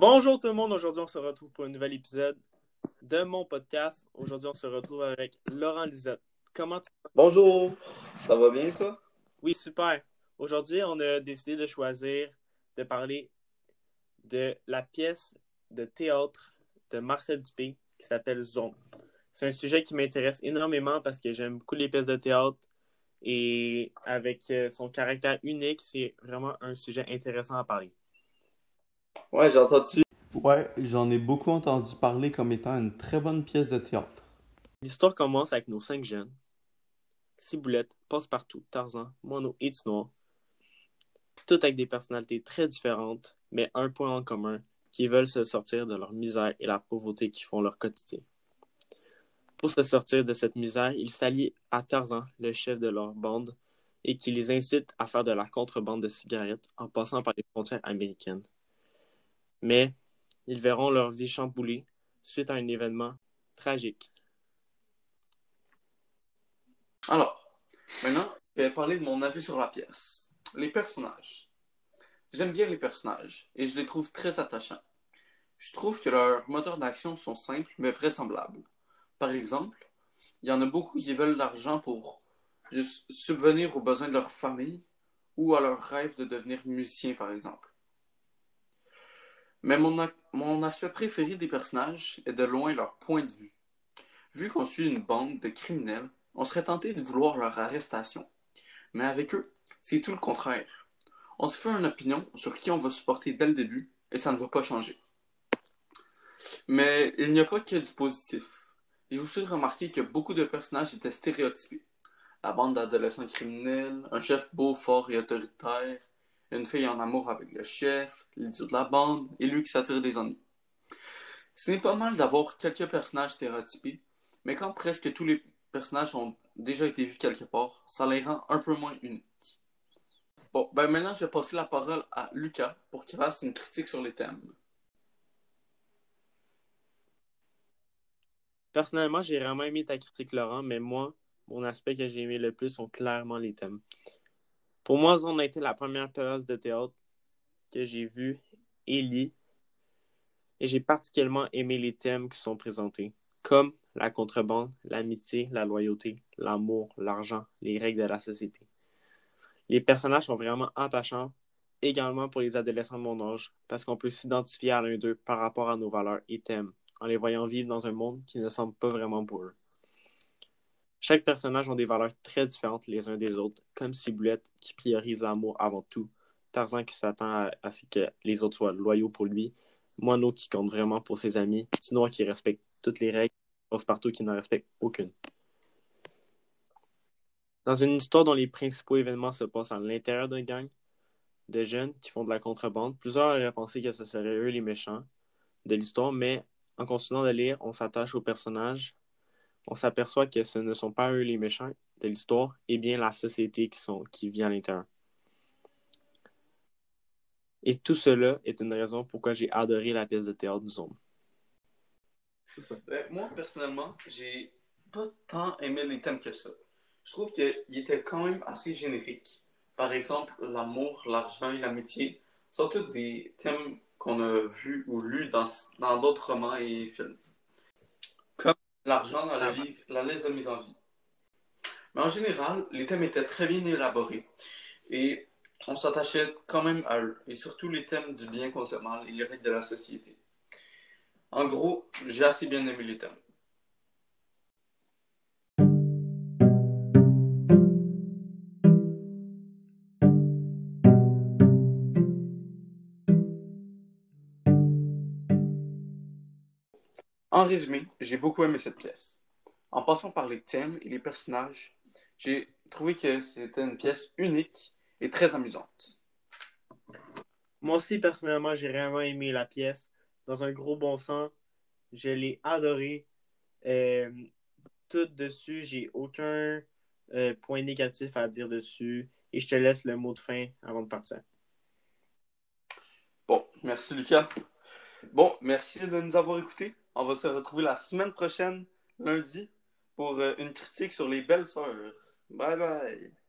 Bonjour tout le monde, aujourd'hui on se retrouve pour un nouvel épisode de mon podcast. Aujourd'hui on se retrouve avec Laurent Lisette. Comment tu Bonjour, ça va bien toi? Oui, super. Aujourd'hui on a décidé de choisir de parler de la pièce de théâtre de Marcel Dupé qui s'appelle Zone. C'est un sujet qui m'intéresse énormément parce que j'aime beaucoup les pièces de théâtre et avec euh, son caractère unique, c'est vraiment un sujet intéressant à parler. Ouais, j'ai entendu. Ouais, j'en ai beaucoup entendu parler comme étant une très bonne pièce de théâtre. L'histoire commence avec nos cinq jeunes. Ciboulette, Passe-Partout, Tarzan, Mono et Tinoir. Toutes avec des personnalités très différentes, mais un point en commun, qui veulent se sortir de leur misère et la pauvreté qui font leur quotidien. Pour se sortir de cette misère, ils s'allient à Tarzan, le chef de leur bande, et qui les incite à faire de la contrebande de cigarettes en passant par les frontières américaines. Mais ils verront leur vie chamboulée suite à un événement tragique. Alors, maintenant, je vais parler de mon avis sur la pièce. Les personnages. J'aime bien les personnages et je les trouve très attachants. Je trouve que leurs moteurs d'action sont simples mais vraisemblables. Par exemple, il y en a beaucoup qui veulent l'argent pour juste subvenir aux besoins de leur famille ou à leur rêve de devenir musicien, par exemple. Mais mon, aspect préféré des personnages est de loin leur point de vue. Vu qu'on suit une bande de criminels, on serait tenté de vouloir leur arrestation. Mais avec eux, c'est tout le contraire. On se fait une opinion sur qui on va supporter dès le début, et ça ne va pas changer. Mais il n'y a pas que du positif. J'ai aussi remarqué que beaucoup de personnages étaient stéréotypés. La bande d'adolescents criminels, un chef beau, fort et autoritaire, une fille en amour avec le chef, l'idiot de la bande, et lui qui s'attire des ennuis. Ce n'est pas mal d'avoir quelques personnages stéréotypés, mais quand presque tous les personnages ont déjà été vus quelque part, ça les rend un peu moins uniques. Bon, ben maintenant je vais passer la parole à Lucas pour qu'il fasse une critique sur les thèmes. Personnellement, j'ai vraiment aimé ta critique, Laurent, mais moi, mon aspect que j'ai aimé le plus sont clairement les thèmes. Pour moi, Zone a été la première pièce de théâtre que j'ai vue et lit, et j'ai particulièrement aimé les thèmes qui sont présentés, comme la contrebande, l'amitié, la loyauté, l'amour, l'argent, les règles de la société. Les personnages sont vraiment attachants, également pour les adolescents de mon âge, parce qu'on peut s'identifier à l'un d'eux par rapport à nos valeurs et thèmes, en les voyant vivre dans un monde qui ne semble pas vraiment pour eux. Chaque personnage a des valeurs très différentes les uns des autres, comme Ciboulette qui priorise l'amour avant tout, Tarzan qui s'attend à, ce que les autres soient loyaux pour lui, Mono qui compte vraiment pour ses amis, Tinoir qui respecte toutes les règles, Passe-Partout qui n'en respecte aucune. Dans une histoire dont les principaux événements se passent à l'intérieur d'un gang de jeunes qui font de la contrebande, plusieurs auraient pensé que ce seraient eux les méchants de l'histoire, mais en continuant de lire, on s'attache aux personnages, on s'aperçoit que ce ne sont pas eux les méchants de l'histoire, et bien la société qui, sont, qui vit à l'intérieur. Et tout cela est une raison pourquoi j'ai adoré la pièce de théâtre du Zone. Ben, moi, personnellement, j'ai pas tant aimé les thèmes que ça. Je trouve qu'ils étaient quand même assez génériques. Par exemple, l'amour, l'argent et l'amitié sont tous des thèmes qu'on a vus ou lus dans d'autres romans et films. L'argent dans le livre La liste de mise en vie. Mais en général, les thèmes étaient très bien élaborés et on s'attachait quand même à eux, et surtout les thèmes du bien contre le mal et les règles de la société. En gros, j'ai assez bien aimé les thèmes. En résumé, j'ai beaucoup aimé cette pièce. En passant par les thèmes et les personnages, j'ai trouvé que c'était une pièce unique et très amusante. Moi aussi, personnellement, j'ai vraiment aimé la pièce. Dans un gros bon sens, je l'ai adoré. Euh, tout dessus, j'ai aucun euh, point négatif à dire dessus. Et je te laisse le mot de fin avant de partir. Bon, merci Lucas. Bon, merci de nous avoir écoutés. On va se retrouver la semaine prochaine, lundi, pour euh, une critique sur les belles sœurs. Bye bye.